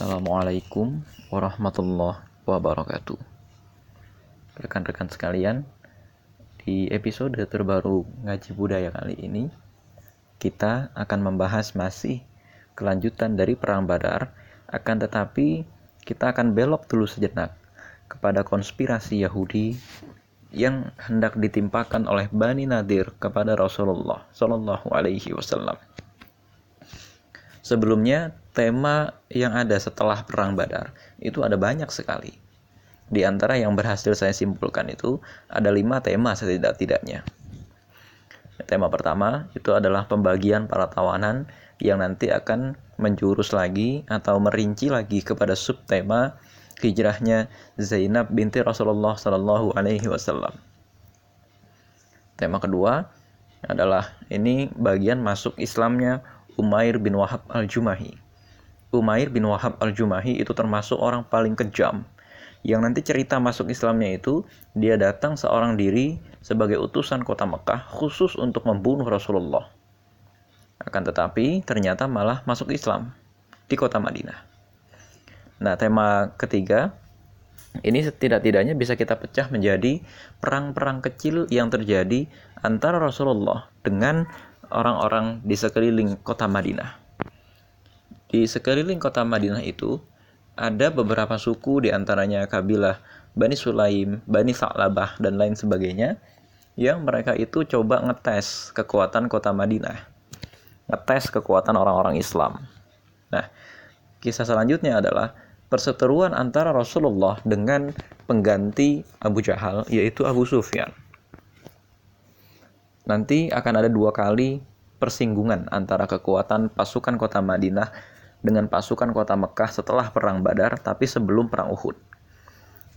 Assalamualaikum warahmatullahi wabarakatuh. Rekan-rekan sekalian, di episode terbaru ngaji budaya kali ini, kita akan membahas masih kelanjutan dari perang Badar, akan tetapi kita akan belok dulu sejenak kepada konspirasi Yahudi yang hendak ditimpakan oleh Bani Nadir kepada Rasulullah Shallallahu Alaihi Wasallam. Sebelumnya, tema yang ada setelah Perang Badar itu ada banyak sekali. Di antara yang berhasil saya simpulkan itu ada lima tema setidak-tidaknya. Tema pertama itu adalah pembagian para tawanan yang nanti akan menjurus lagi atau merinci lagi kepada subtema hijrahnya Zainab binti Rasulullah Shallallahu Alaihi Wasallam. Tema kedua adalah ini bagian masuk Islamnya Umair bin Wahab al-Jumahi. Umair bin Wahab al-Jumahi itu termasuk orang paling kejam. Yang nanti cerita masuk Islamnya itu, dia datang seorang diri sebagai utusan kota Mekah khusus untuk membunuh Rasulullah. Akan tetapi, ternyata malah masuk Islam di kota Madinah. Nah, tema ketiga, ini setidak-tidaknya bisa kita pecah menjadi perang-perang kecil yang terjadi antara Rasulullah dengan orang-orang di sekeliling kota Madinah. Di sekeliling kota Madinah itu ada beberapa suku di antaranya kabilah Bani Sulaim, Bani Sa'labah, dan lain sebagainya yang mereka itu coba ngetes kekuatan kota Madinah. Ngetes kekuatan orang-orang Islam. Nah, kisah selanjutnya adalah perseteruan antara Rasulullah dengan pengganti Abu Jahal, yaitu Abu Sufyan nanti akan ada dua kali persinggungan antara kekuatan pasukan kota Madinah dengan pasukan kota Mekah setelah perang Badar tapi sebelum perang Uhud.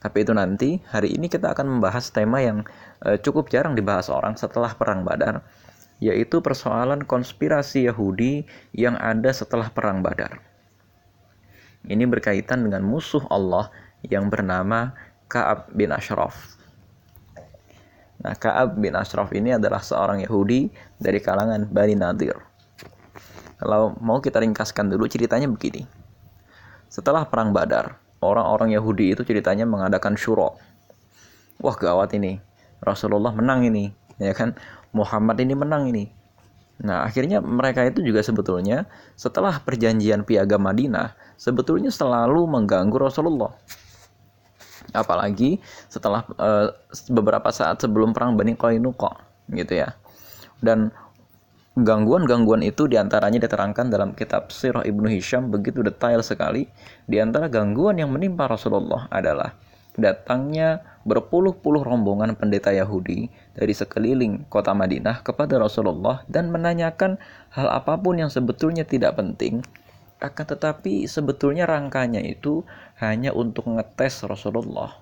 Tapi itu nanti, hari ini kita akan membahas tema yang e, cukup jarang dibahas orang setelah perang Badar, yaitu persoalan konspirasi Yahudi yang ada setelah perang Badar. Ini berkaitan dengan musuh Allah yang bernama Ka'ab bin Ashraf. Nah, Ka'ab bin Ashraf ini adalah seorang Yahudi dari kalangan Bani Nadir. Kalau mau kita ringkaskan dulu ceritanya begini. Setelah perang Badar, orang-orang Yahudi itu ceritanya mengadakan syuro. Wah, gawat ini. Rasulullah menang ini, ya kan? Muhammad ini menang ini. Nah, akhirnya mereka itu juga sebetulnya setelah perjanjian Piagam Madinah, sebetulnya selalu mengganggu Rasulullah apalagi setelah uh, beberapa saat sebelum perang Bani Qainuqa gitu ya dan gangguan-gangguan itu di antaranya diterangkan dalam kitab Sirah Ibnu Hisham begitu detail sekali di antara gangguan yang menimpa Rasulullah adalah datangnya berpuluh-puluh rombongan pendeta Yahudi dari sekeliling kota Madinah kepada Rasulullah dan menanyakan hal apa pun yang sebetulnya tidak penting akan tetapi sebetulnya rangkanya itu hanya untuk ngetes Rasulullah.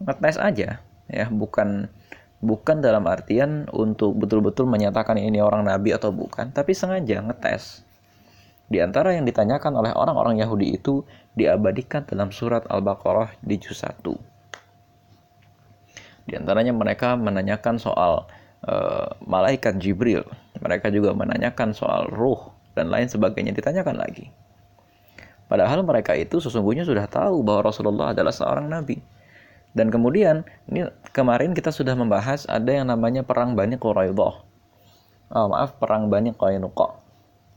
Ngetes aja, ya, bukan bukan dalam artian untuk betul-betul menyatakan ini orang nabi atau bukan, tapi sengaja ngetes. Di antara yang ditanyakan oleh orang-orang Yahudi itu diabadikan dalam surat Al-Baqarah di juz 1. Di antaranya mereka menanyakan soal uh, malaikat Jibril. Mereka juga menanyakan soal ruh dan lain sebagainya ditanyakan lagi. Padahal mereka itu sesungguhnya sudah tahu bahwa Rasulullah adalah seorang nabi. Dan kemudian, ini kemarin kita sudah membahas ada yang namanya perang Bani Quraidah. Oh, maaf, perang Bani Qainuqa.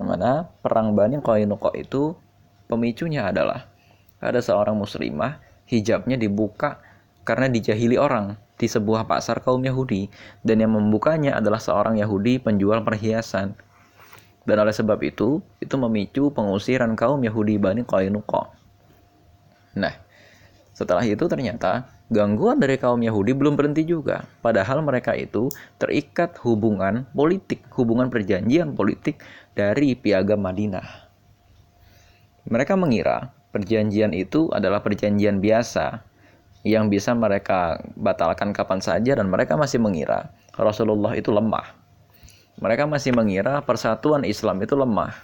Mana perang Bani Qainuqa itu pemicunya adalah ada seorang muslimah hijabnya dibuka karena dijahili orang di sebuah pasar kaum Yahudi dan yang membukanya adalah seorang Yahudi penjual perhiasan dan oleh sebab itu, itu memicu pengusiran kaum Yahudi Bani Qainuqa. Nah, setelah itu ternyata gangguan dari kaum Yahudi belum berhenti juga. Padahal mereka itu terikat hubungan politik, hubungan perjanjian politik dari piagam Madinah. Mereka mengira perjanjian itu adalah perjanjian biasa yang bisa mereka batalkan kapan saja dan mereka masih mengira Rasulullah itu lemah mereka masih mengira persatuan Islam itu lemah.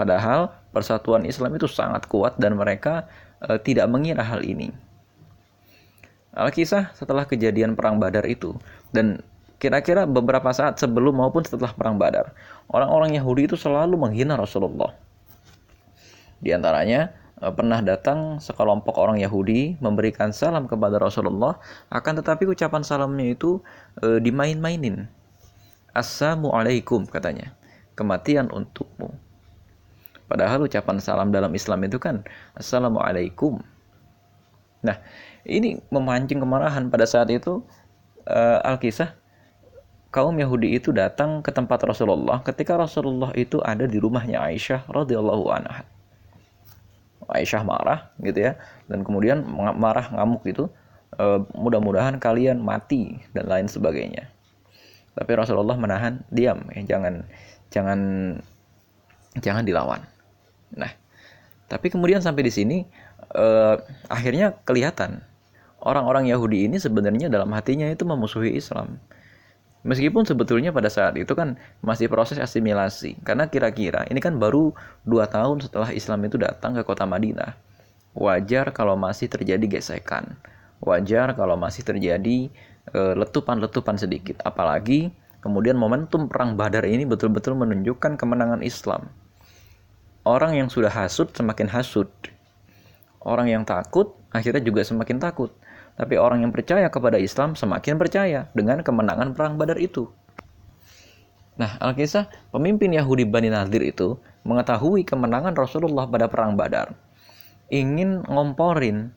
Padahal persatuan Islam itu sangat kuat dan mereka e, tidak mengira hal ini. Alkisah setelah kejadian perang Badar itu dan kira-kira beberapa saat sebelum maupun setelah perang Badar, orang-orang Yahudi itu selalu menghina Rasulullah. Di antaranya eh, pernah datang sekelompok orang Yahudi memberikan salam kepada Rasulullah, akan tetapi ucapan salamnya itu e, dimain-mainin. Assalamualaikum katanya. Kematian untukmu. Padahal ucapan salam dalam Islam itu kan Assalamualaikum. Nah, ini memancing kemarahan pada saat itu uh, Alkisah kaum Yahudi itu datang ke tempat Rasulullah ketika Rasulullah itu ada di rumahnya Aisyah radhiyallahu anha. Aisyah marah gitu ya dan kemudian marah ngamuk itu e, mudah-mudahan kalian mati dan lain sebagainya. Tapi Rasulullah menahan diam ya jangan jangan jangan dilawan. Nah, tapi kemudian sampai di sini e, akhirnya kelihatan orang-orang Yahudi ini sebenarnya dalam hatinya itu memusuhi Islam. Meskipun sebetulnya pada saat itu kan masih proses asimilasi. Karena kira-kira ini kan baru dua tahun setelah Islam itu datang ke kota Madinah. Wajar kalau masih terjadi gesekan. Wajar kalau masih terjadi eh, letupan-letupan sedikit. Apalagi kemudian momentum perang Badar ini betul-betul menunjukkan kemenangan Islam. Orang yang sudah hasut semakin hasut. Orang yang takut akhirnya juga semakin takut tapi orang yang percaya kepada Islam semakin percaya dengan kemenangan perang Badar itu. Nah, Alkisah, pemimpin Yahudi Bani Nadir itu mengetahui kemenangan Rasulullah pada perang Badar. Ingin ngomporin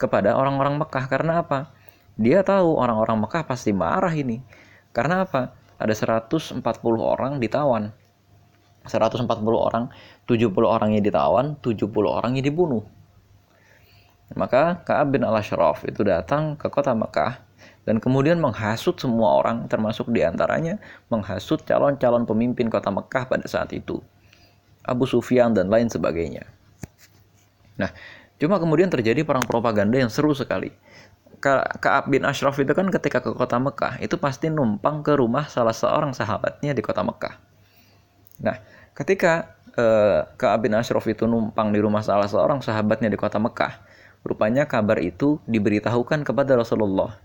kepada orang-orang Mekah karena apa? Dia tahu orang-orang Mekah pasti marah ini. Karena apa? Ada 140 orang ditawan. 140 orang, 70 orangnya ditawan, 70 orangnya dibunuh. Maka Ka'ab bin al-Ashraf itu datang ke kota Mekah dan kemudian menghasut semua orang termasuk di antaranya menghasut calon-calon pemimpin kota Mekah pada saat itu. Abu Sufyan dan lain sebagainya. Nah, cuma kemudian terjadi perang propaganda yang seru sekali. Ka'ab bin Ashraf itu kan ketika ke kota Mekah itu pasti numpang ke rumah salah seorang sahabatnya di kota Mekah. Nah, ketika uh, Ka'ab bin Ashraf itu numpang di rumah salah seorang sahabatnya di kota Mekah, Rupanya kabar itu diberitahukan kepada Rasulullah.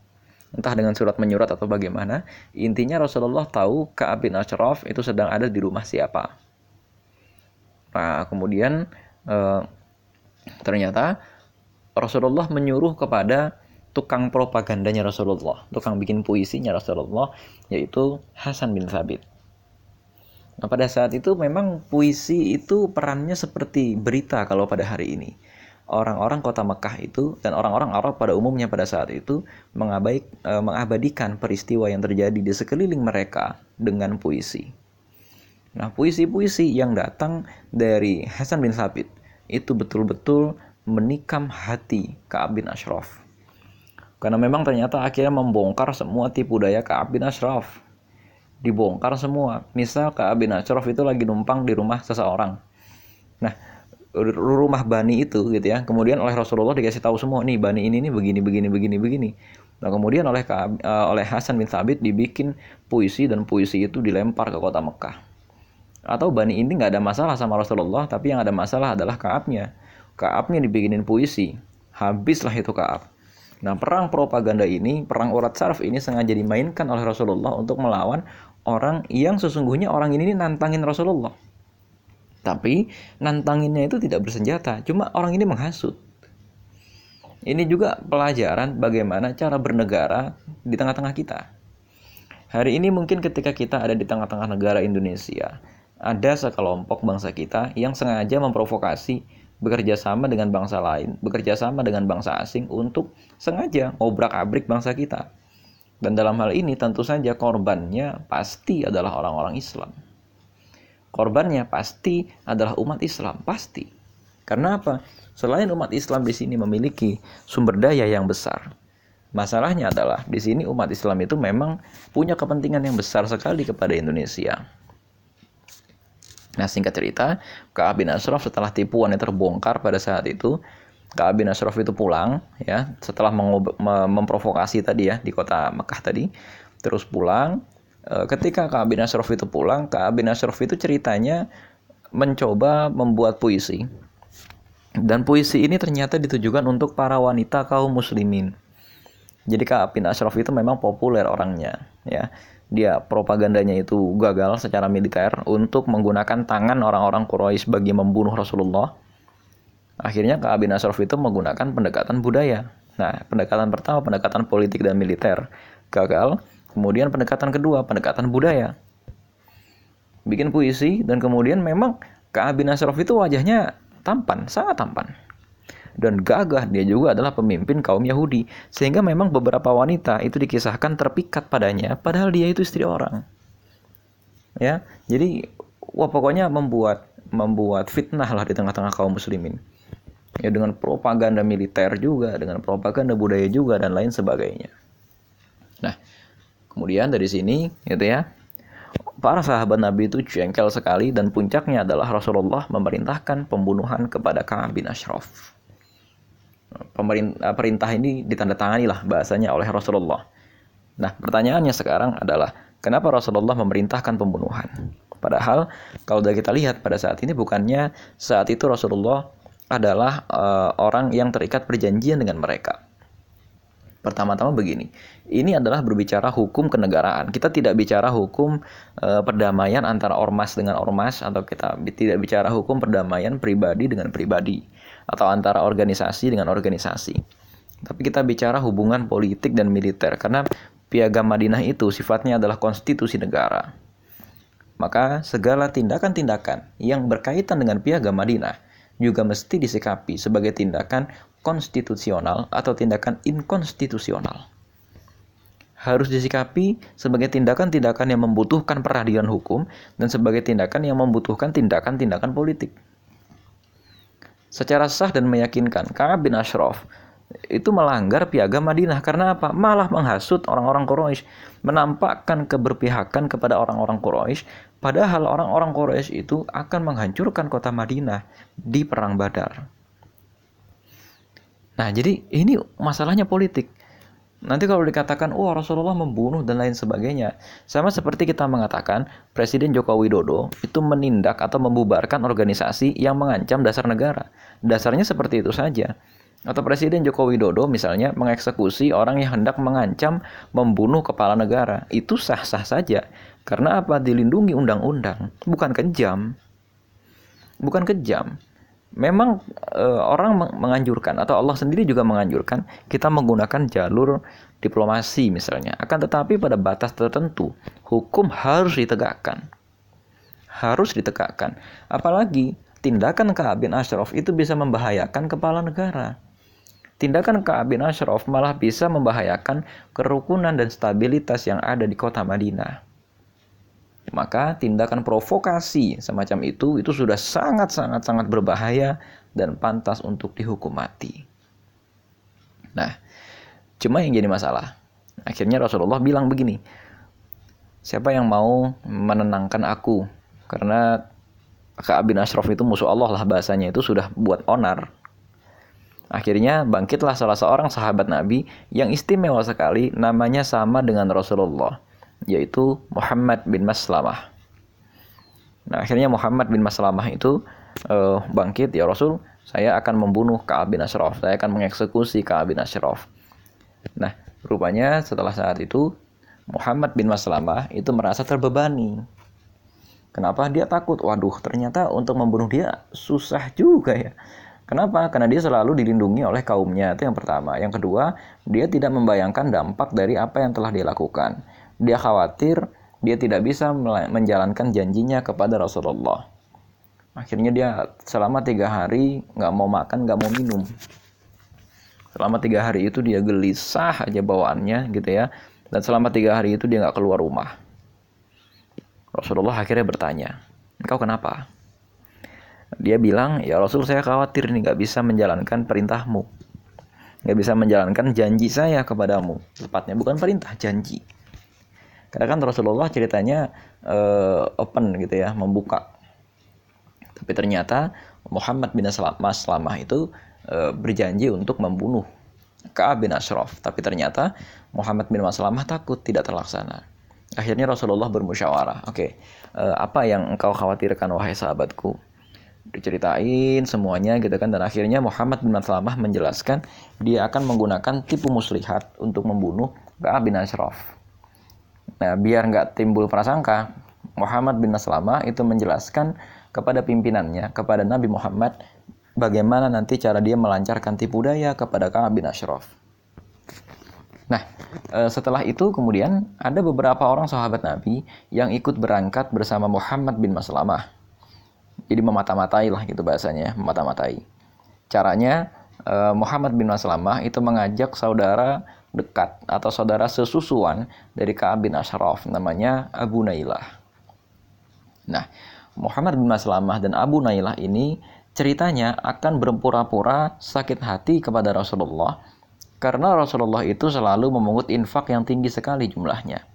Entah dengan surat menyurat atau bagaimana, intinya Rasulullah tahu Ka'ab bin Ashraf itu sedang ada di rumah siapa. Nah, kemudian eh, ternyata Rasulullah menyuruh kepada tukang propagandanya Rasulullah, tukang bikin puisinya Rasulullah, yaitu Hasan bin Thabit. Nah, pada saat itu memang puisi itu perannya seperti berita kalau pada hari ini orang-orang kota Mekah itu dan orang-orang Arab pada umumnya pada saat itu mengabaik, e, mengabadikan peristiwa yang terjadi di sekeliling mereka dengan puisi. Nah, puisi-puisi yang datang dari Hasan bin Sabit itu betul-betul menikam hati Ka'ab bin Ashraf. Karena memang ternyata akhirnya membongkar semua tipu daya Ka'ab bin Ashraf. Dibongkar semua. Misal Ka'ab bin Ashraf itu lagi numpang di rumah seseorang. Nah, rumah Bani itu gitu ya. Kemudian oleh Rasulullah dikasih tahu semua nih Bani ini nih begini begini begini begini. Nah kemudian oleh uh, oleh Hasan bin Thabit dibikin puisi dan puisi itu dilempar ke kota Mekah. Atau Bani ini nggak ada masalah sama Rasulullah, tapi yang ada masalah adalah Kaabnya. Kaabnya dibikinin puisi, habislah itu Kaab. Nah perang propaganda ini, perang urat saraf ini sengaja dimainkan oleh Rasulullah untuk melawan orang yang sesungguhnya orang ini nantangin Rasulullah tapi nantanginnya itu tidak bersenjata, cuma orang ini menghasut. Ini juga pelajaran bagaimana cara bernegara di tengah-tengah kita. Hari ini mungkin ketika kita ada di tengah-tengah negara Indonesia, ada sekelompok bangsa kita yang sengaja memprovokasi bekerja sama dengan bangsa lain, bekerja sama dengan bangsa asing untuk sengaja ngobrak-abrik bangsa kita. Dan dalam hal ini tentu saja korbannya pasti adalah orang-orang Islam korbannya pasti adalah umat Islam, pasti. Karena apa? Selain umat Islam di sini memiliki sumber daya yang besar, masalahnya adalah di sini umat Islam itu memang punya kepentingan yang besar sekali kepada Indonesia. Nah, singkat cerita, Ka'ab bin Ashraf setelah tipuan yang terbongkar pada saat itu, Ka'ab bin Ashraf itu pulang ya, setelah memprovokasi tadi ya di kota Mekah tadi, terus pulang, ketika Kak bin Ashraf itu pulang, Kak bin Ashraf itu ceritanya mencoba membuat puisi. Dan puisi ini ternyata ditujukan untuk para wanita kaum muslimin. Jadi Kak bin Ashraf itu memang populer orangnya, ya. Dia propagandanya itu gagal secara militer untuk menggunakan tangan orang-orang Quraisy bagi membunuh Rasulullah. Akhirnya Ka'ab bin Ashraf itu menggunakan pendekatan budaya. Nah, pendekatan pertama pendekatan politik dan militer gagal. Kemudian pendekatan kedua pendekatan budaya. Bikin puisi dan kemudian memang Ka'ab bin Ashraf itu wajahnya tampan, sangat tampan. Dan gagah dia juga adalah pemimpin kaum Yahudi. Sehingga memang beberapa wanita itu dikisahkan terpikat padanya padahal dia itu istri orang. Ya, jadi wah pokoknya membuat membuat fitnah lah di tengah-tengah kaum muslimin ya dengan propaganda militer juga, dengan propaganda budaya juga dan lain sebagainya. Nah, kemudian dari sini gitu ya. Para sahabat Nabi itu jengkel sekali dan puncaknya adalah Rasulullah memerintahkan pembunuhan kepada Ka'ab bin Ashraf. Pemerintah perintah ini ditandatangani lah bahasanya oleh Rasulullah. Nah, pertanyaannya sekarang adalah kenapa Rasulullah memerintahkan pembunuhan? Padahal kalau kita lihat pada saat ini bukannya saat itu Rasulullah adalah uh, orang yang terikat perjanjian dengan mereka. Pertama-tama begini, ini adalah berbicara hukum kenegaraan. Kita tidak bicara hukum uh, perdamaian antara ormas dengan ormas atau kita tidak bicara hukum perdamaian pribadi dengan pribadi atau antara organisasi dengan organisasi. Tapi kita bicara hubungan politik dan militer karena Piagam Madinah itu sifatnya adalah konstitusi negara. Maka segala tindakan-tindakan yang berkaitan dengan Piagam Madinah juga mesti disikapi sebagai tindakan konstitusional atau tindakan inkonstitusional. Harus disikapi sebagai tindakan-tindakan yang membutuhkan peradilan hukum dan sebagai tindakan yang membutuhkan tindakan-tindakan politik. Secara sah dan meyakinkan, Ka'ab bin Ashraf itu melanggar piagam Madinah karena apa? Malah menghasut orang-orang Quraisy, menampakkan keberpihakan kepada orang-orang Quraisy Padahal orang-orang Quraisy itu akan menghancurkan kota Madinah di perang Badar. Nah, jadi ini masalahnya politik. Nanti kalau dikatakan, oh Rasulullah membunuh dan lain sebagainya. Sama seperti kita mengatakan, Presiden Joko Widodo itu menindak atau membubarkan organisasi yang mengancam dasar negara. Dasarnya seperti itu saja. Atau Presiden Joko Widodo misalnya mengeksekusi orang yang hendak mengancam membunuh kepala negara. Itu sah-sah saja. Karena apa? Dilindungi undang-undang, bukan kejam. Bukan kejam. Memang e, orang menganjurkan atau Allah sendiri juga menganjurkan kita menggunakan jalur diplomasi misalnya. Akan tetapi pada batas tertentu hukum harus ditegakkan. Harus ditegakkan. Apalagi tindakan Ka'ab bin Ashraf itu bisa membahayakan kepala negara. Tindakan Ka'ab bin Ashraf malah bisa membahayakan kerukunan dan stabilitas yang ada di kota Madinah maka tindakan provokasi semacam itu itu sudah sangat-sangat sangat berbahaya dan pantas untuk dihukum mati. Nah, cuma yang jadi masalah. Akhirnya Rasulullah bilang begini, siapa yang mau menenangkan aku? Karena Ka'ab bin Ashraf itu musuh Allah lah bahasanya itu sudah buat onar. Akhirnya bangkitlah salah seorang sahabat Nabi yang istimewa sekali namanya sama dengan Rasulullah yaitu Muhammad bin Maslamah. Nah, akhirnya Muhammad bin Maslamah itu uh, bangkit, ya Rasul, saya akan membunuh Ka'ab bin Ashraf, saya akan mengeksekusi Ka'ab bin Ashraf. Nah, rupanya setelah saat itu Muhammad bin Maslamah itu merasa terbebani. Kenapa dia takut? Waduh, ternyata untuk membunuh dia susah juga ya. Kenapa? Karena dia selalu dilindungi oleh kaumnya. Itu yang pertama. Yang kedua, dia tidak membayangkan dampak dari apa yang telah dia lakukan. Dia khawatir dia tidak bisa menjalankan janjinya kepada Rasulullah. Akhirnya dia selama tiga hari nggak mau makan, nggak mau minum. Selama tiga hari itu dia gelisah aja bawaannya gitu ya. Dan selama tiga hari itu dia nggak keluar rumah. Rasulullah akhirnya bertanya, engkau kenapa? Dia bilang, ya Rasul saya khawatir nih nggak bisa menjalankan perintahmu. Nggak bisa menjalankan janji saya kepadamu. Tepatnya bukan perintah, janji. Karena kan Rasulullah ceritanya uh, open gitu ya, membuka. Tapi ternyata Muhammad bin Maslamah itu uh, berjanji untuk membunuh Ka'ab bin Ashraf. Tapi ternyata Muhammad bin Maslamah takut tidak terlaksana. Akhirnya Rasulullah bermusyawarah. Oke, okay, uh, eh, apa yang engkau khawatirkan wahai sahabatku? Diceritain semuanya gitu kan dan akhirnya Muhammad bin Maslamah menjelaskan dia akan menggunakan tipu muslihat untuk membunuh Ka'ab bin Ashraf. Nah, biar nggak timbul prasangka, Muhammad bin Naslamah itu menjelaskan kepada pimpinannya, kepada Nabi Muhammad, bagaimana nanti cara dia melancarkan tipu daya kepada Ka'ab bin Ashraf. Nah, eh, setelah itu kemudian ada beberapa orang sahabat Nabi yang ikut berangkat bersama Muhammad bin Maslamah. Jadi memata-matai lah gitu bahasanya, memata-matai. Caranya eh, Muhammad bin Maslamah itu mengajak saudara dekat atau saudara sesusuan dari Ka'ab bin Ashraf namanya Abu Nailah. Nah, Muhammad bin Maslamah dan Abu Nailah ini ceritanya akan berpura-pura sakit hati kepada Rasulullah karena Rasulullah itu selalu memungut infak yang tinggi sekali jumlahnya.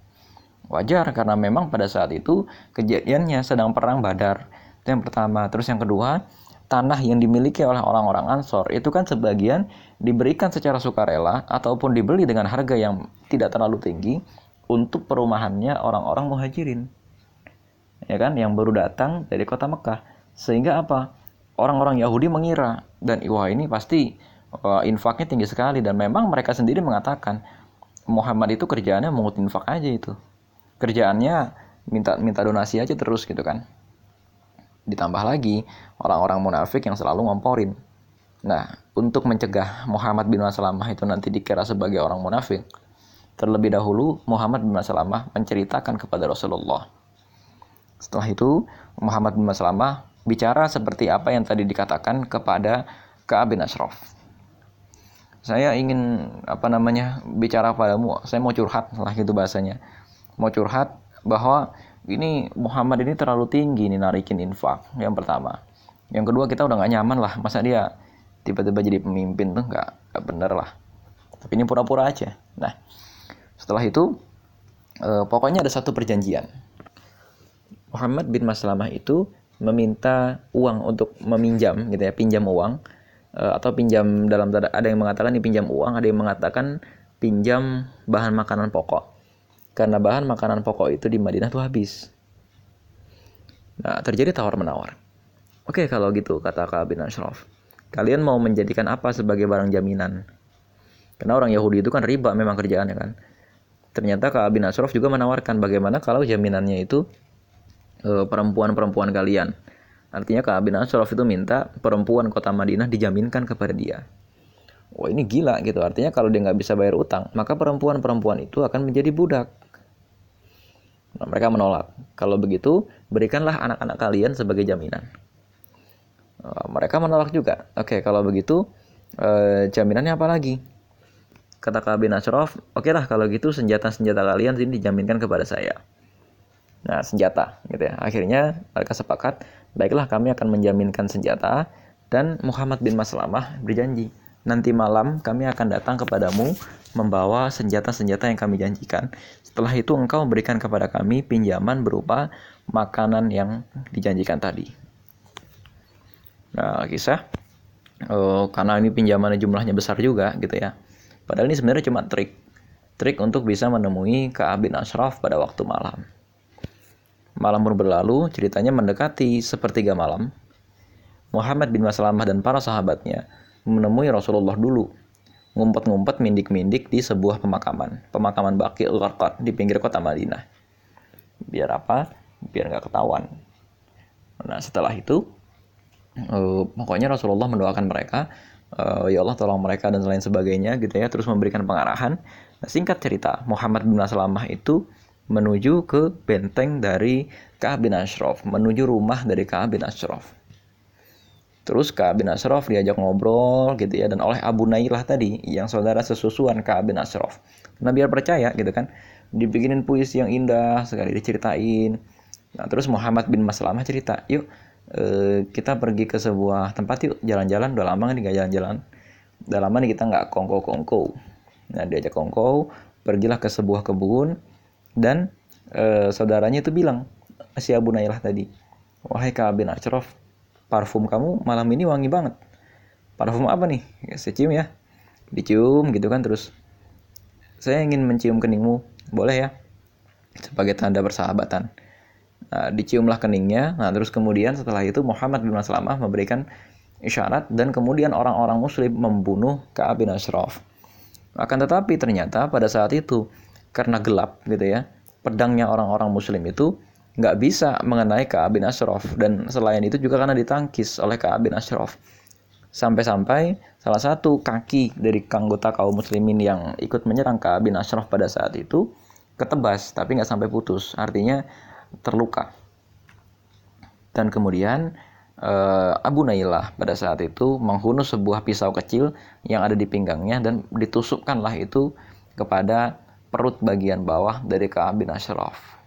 Wajar karena memang pada saat itu kejadiannya sedang perang Badar. Itu yang pertama. Terus yang kedua, tanah yang dimiliki oleh orang-orang Ansor itu kan sebagian diberikan secara sukarela ataupun dibeli dengan harga yang tidak terlalu tinggi untuk perumahannya orang-orang muhajirin. Ya kan, yang baru datang dari kota Mekah. Sehingga apa? Orang-orang Yahudi mengira dan wah ini pasti uh, infaknya tinggi sekali dan memang mereka sendiri mengatakan Muhammad itu kerjaannya mengut infak aja itu. Kerjaannya minta minta donasi aja terus gitu kan. Ditambah lagi orang-orang munafik yang selalu ngomporin. Nah, untuk mencegah Muhammad bin Maslamah itu nanti dikira sebagai orang munafik, terlebih dahulu Muhammad bin Maslamah menceritakan kepada Rasulullah. Setelah itu, Muhammad bin Maslamah bicara seperti apa yang tadi dikatakan kepada Ka'ab bin Ashraf. Saya ingin apa namanya bicara padamu, saya mau curhat lah gitu bahasanya. Mau curhat bahwa ini Muhammad ini terlalu tinggi nih narikin infak yang pertama. Yang kedua kita udah nggak nyaman lah. Masa dia tiba-tiba jadi pemimpin tuh nggak nggak bener lah. Tapi ini pura-pura aja. Nah setelah itu eh, pokoknya ada satu perjanjian. Muhammad bin Maslamah itu meminta uang untuk meminjam gitu ya pinjam uang eh, atau pinjam dalam ada yang mengatakan ini pinjam uang ada yang mengatakan pinjam bahan makanan pokok karena bahan makanan pokok itu di Madinah tuh habis. Nah, terjadi tawar-menawar. Oke, kalau gitu, kata Ka'ab bin Ashraf. Kalian mau menjadikan apa sebagai barang jaminan? Karena orang Yahudi itu kan riba memang kerjaannya kan. Ternyata Ka'ab bin Ashraf juga menawarkan bagaimana kalau jaminannya itu eh, perempuan-perempuan kalian. Artinya Ka'ab bin Ashraf itu minta perempuan kota Madinah dijaminkan kepada dia wah ini gila gitu artinya kalau dia nggak bisa bayar utang maka perempuan-perempuan itu akan menjadi budak Nah, mereka menolak. Kalau begitu, berikanlah anak-anak kalian sebagai jaminan. Uh, mereka menolak juga. Oke, okay, kalau begitu, uh, jaminannya apa lagi? Kata Kabin Ashraf, oke okay lah kalau gitu senjata-senjata kalian ini dijaminkan kepada saya. Nah, senjata, gitu ya. Akhirnya mereka sepakat, baiklah kami akan menjaminkan senjata dan Muhammad bin Maslamah berjanji, nanti malam kami akan datang kepadamu membawa senjata-senjata yang kami janjikan. Setelah itu engkau memberikan kepada kami pinjaman berupa makanan yang dijanjikan tadi. Nah, kisah oh, karena ini pinjamannya jumlahnya besar juga gitu ya. Padahal ini sebenarnya cuma trik. Trik untuk bisa menemui Ka'ab bin Ashraf pada waktu malam. Malam pun berlalu, ceritanya mendekati sepertiga malam. Muhammad bin Maslamah dan para sahabatnya menemui Rasulullah dulu ngumpet-ngumpet mindik-mindik di sebuah pemakaman. Pemakaman Baqi Gharqad di pinggir kota Madinah. Biar apa? Biar nggak ketahuan. Nah setelah itu, uh, pokoknya Rasulullah mendoakan mereka, uh, ya Allah tolong mereka dan lain sebagainya gitu ya, terus memberikan pengarahan. Nah, singkat cerita, Muhammad bin Maslamah itu menuju ke benteng dari Ka'ab bin Ashraf, menuju rumah dari Ka'ab bin Ashraf. Terus Ka'ab bin Ashraf diajak ngobrol gitu ya dan oleh Abu Nailah tadi yang saudara sesusuan Ka'ab bin Ashraf. Nah biar percaya gitu kan, dibikinin puisi yang indah sekali diceritain. Nah terus Muhammad bin Maslamah cerita, yuk eh, kita pergi ke sebuah tempat yuk jalan-jalan. Udah lama nih nggak jalan-jalan. Udah lama nih kita nggak kongko-kongko. Nah diajak kongko, pergilah ke sebuah kebun dan eh, saudaranya itu bilang si Abu Nailah tadi, wahai Ka'ab bin Ashraf, parfum kamu malam ini wangi banget. Parfum apa nih? Ya, saya cium ya. Dicium gitu kan terus. Saya ingin mencium keningmu. Boleh ya? Sebagai tanda persahabatan. Nah, diciumlah keningnya. Nah terus kemudian setelah itu Muhammad bin Maslamah memberikan isyarat dan kemudian orang-orang muslim membunuh Ka'ab bin Ashraf. Akan tetapi ternyata pada saat itu karena gelap gitu ya pedangnya orang-orang muslim itu nggak bisa mengenai Ka'ab bin Ashraf dan selain itu juga karena ditangkis oleh Ka'ab bin Ashraf Sampai-sampai salah satu kaki dari anggota kaum muslimin yang ikut menyerang Ka'ab bin Ashraf pada saat itu ketebas tapi nggak sampai putus. Artinya terluka. Dan kemudian eh, Abu Nailah pada saat itu menghunus sebuah pisau kecil yang ada di pinggangnya dan ditusukkanlah itu kepada perut bagian bawah dari Ka'ab bin Ashraf.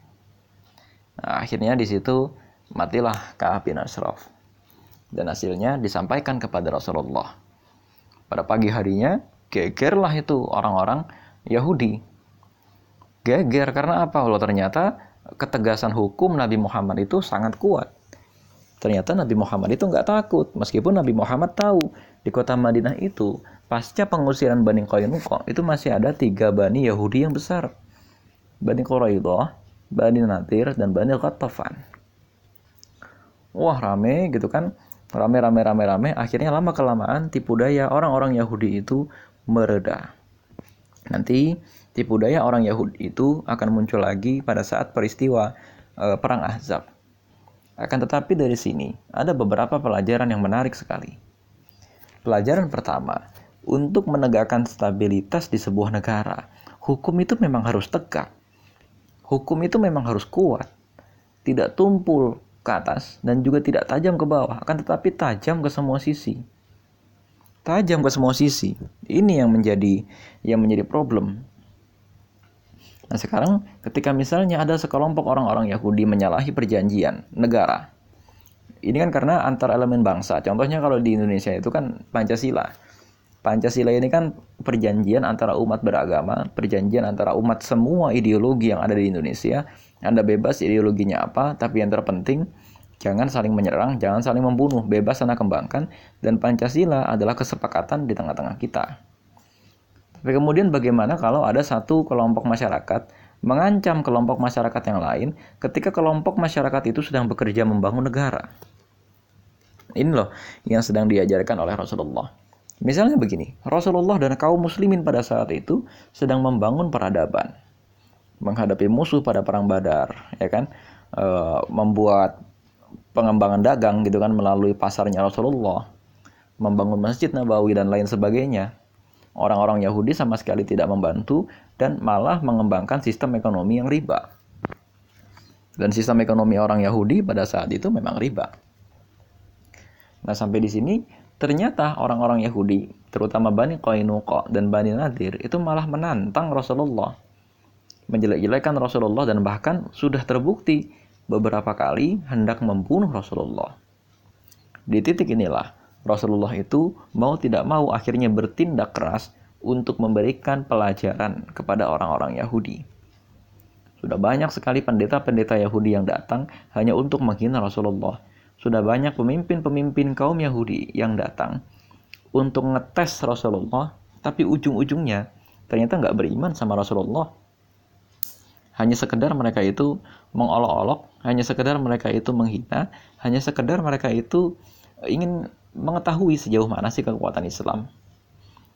Nah, akhirnya di situ matilah Ka'ab bin Ashraf dan hasilnya disampaikan kepada Rasulullah. Pada pagi harinya, gegerlah itu orang-orang Yahudi. Geger karena apa? Allah ternyata ketegasan hukum Nabi Muhammad itu sangat kuat. Ternyata Nabi Muhammad itu nggak takut, meskipun Nabi Muhammad tahu di kota Madinah itu pasca pengusiran Bani Qainuqa itu masih ada tiga Bani Yahudi yang besar. Bani Quraidah, Bani Nadir, dan Bani Ghattafan. Wah rame gitu kan. Rame rame rame rame. Akhirnya lama kelamaan tipu daya orang-orang Yahudi itu mereda. Nanti tipu daya orang Yahudi itu akan muncul lagi pada saat peristiwa e, perang Ahzab. Akan tetapi dari sini ada beberapa pelajaran yang menarik sekali. Pelajaran pertama untuk menegakkan stabilitas di sebuah negara hukum itu memang harus tegak hukum itu memang harus kuat tidak tumpul ke atas dan juga tidak tajam ke bawah, akan tetapi tajam ke semua sisi. Tajam ke semua sisi. Ini yang menjadi yang menjadi problem. Nah, sekarang ketika misalnya ada sekelompok orang-orang Yahudi menyalahi perjanjian negara. Ini kan karena antar elemen bangsa. Contohnya kalau di Indonesia itu kan Pancasila. Pancasila ini kan perjanjian antara umat beragama, perjanjian antara umat semua ideologi yang ada di Indonesia anda bebas ideologinya apa, tapi yang terpenting jangan saling menyerang, jangan saling membunuh, bebas Anda kembangkan dan Pancasila adalah kesepakatan di tengah-tengah kita. Tapi kemudian bagaimana kalau ada satu kelompok masyarakat mengancam kelompok masyarakat yang lain ketika kelompok masyarakat itu sedang bekerja membangun negara? Ini loh yang sedang diajarkan oleh Rasulullah. Misalnya begini, Rasulullah dan kaum muslimin pada saat itu sedang membangun peradaban menghadapi musuh pada perang Badar, ya kan? E, membuat pengembangan dagang gitu kan melalui pasarnya Rasulullah, membangun Masjid Nabawi dan lain sebagainya. Orang-orang Yahudi sama sekali tidak membantu dan malah mengembangkan sistem ekonomi yang riba. Dan sistem ekonomi orang Yahudi pada saat itu memang riba. Nah, sampai di sini ternyata orang-orang Yahudi, terutama Bani Qainuqa dan Bani Nadir itu malah menantang Rasulullah menjelek-jelekan Rasulullah dan bahkan sudah terbukti beberapa kali hendak membunuh Rasulullah. Di titik inilah Rasulullah itu mau tidak mau akhirnya bertindak keras untuk memberikan pelajaran kepada orang-orang Yahudi. Sudah banyak sekali pendeta-pendeta Yahudi yang datang hanya untuk menghina Rasulullah. Sudah banyak pemimpin-pemimpin kaum Yahudi yang datang untuk ngetes Rasulullah, tapi ujung-ujungnya ternyata nggak beriman sama Rasulullah hanya sekedar mereka itu mengolok-olok, hanya sekedar mereka itu menghina, hanya sekedar mereka itu ingin mengetahui sejauh mana sih kekuatan Islam.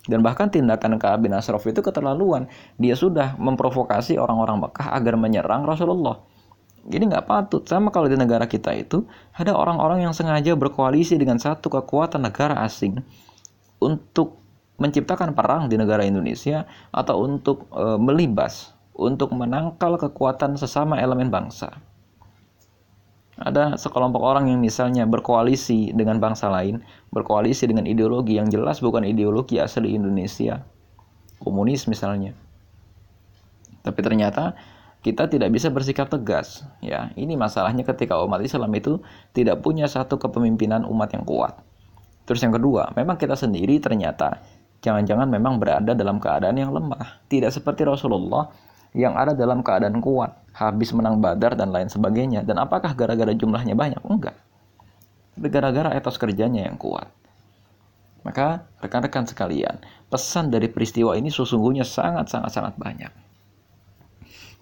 Dan bahkan tindakan Ka'ab bin Ashraf itu keterlaluan. Dia sudah memprovokasi orang-orang Mekah agar menyerang Rasulullah. Ini nggak patut. Sama kalau di negara kita itu ada orang-orang yang sengaja berkoalisi dengan satu kekuatan negara asing untuk menciptakan perang di negara Indonesia atau untuk e, melibas untuk menangkal kekuatan sesama elemen bangsa. Ada sekelompok orang yang misalnya berkoalisi dengan bangsa lain, berkoalisi dengan ideologi yang jelas bukan ideologi asli Indonesia, komunis misalnya. Tapi ternyata kita tidak bisa bersikap tegas. Ya, ini masalahnya ketika umat Islam itu tidak punya satu kepemimpinan umat yang kuat. Terus yang kedua, memang kita sendiri ternyata jangan-jangan memang berada dalam keadaan yang lemah. Tidak seperti Rasulullah yang ada dalam keadaan kuat, habis menang badar dan lain sebagainya. Dan apakah gara-gara jumlahnya banyak? Enggak. Gara-gara etos kerjanya yang kuat. Maka rekan-rekan sekalian, pesan dari peristiwa ini sesungguhnya sangat-sangat-sangat banyak.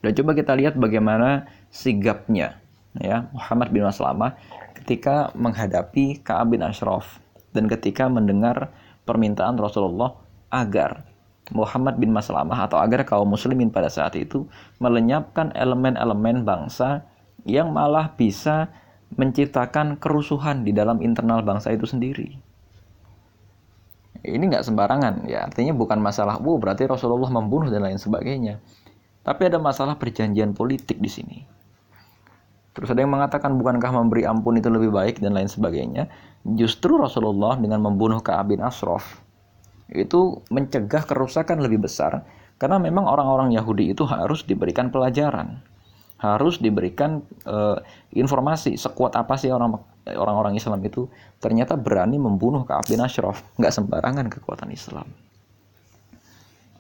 Dan coba kita lihat bagaimana sigapnya ya Muhammad bin Maslamah ketika menghadapi Ka'ab bin Ashraf dan ketika mendengar permintaan Rasulullah agar Muhammad bin Maslamah atau agar kaum muslimin pada saat itu melenyapkan elemen-elemen bangsa yang malah bisa menciptakan kerusuhan di dalam internal bangsa itu sendiri. ini nggak sembarangan ya artinya bukan masalah bu berarti Rasulullah membunuh dan lain sebagainya tapi ada masalah perjanjian politik di sini. Terus ada yang mengatakan bukankah memberi ampun itu lebih baik? dan lain sebagainya. Justru Rasulullah dengan membunuh Ka'ab bin Ashraf itu mencegah kerusakan lebih besar karena memang orang-orang Yahudi itu harus diberikan pelajaran harus diberikan uh, informasi sekuat apa sih orang orang-orang Islam itu. Ternyata berani membunuh Ka'ab bin Ashraf. Nggak sembarangan kekuatan Islam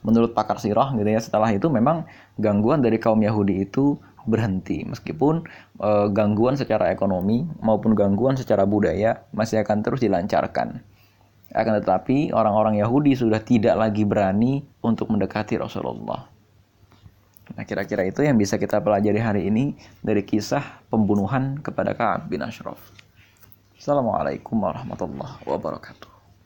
menurut pakar sirah gitu ya setelah itu memang gangguan dari kaum Yahudi itu berhenti meskipun e, gangguan secara ekonomi maupun gangguan secara budaya masih akan terus dilancarkan akan tetapi orang-orang Yahudi sudah tidak lagi berani untuk mendekati Rasulullah Nah, kira-kira itu yang bisa kita pelajari hari ini dari kisah pembunuhan kepada Ka'ab bin Ashraf. Assalamualaikum warahmatullahi wabarakatuh.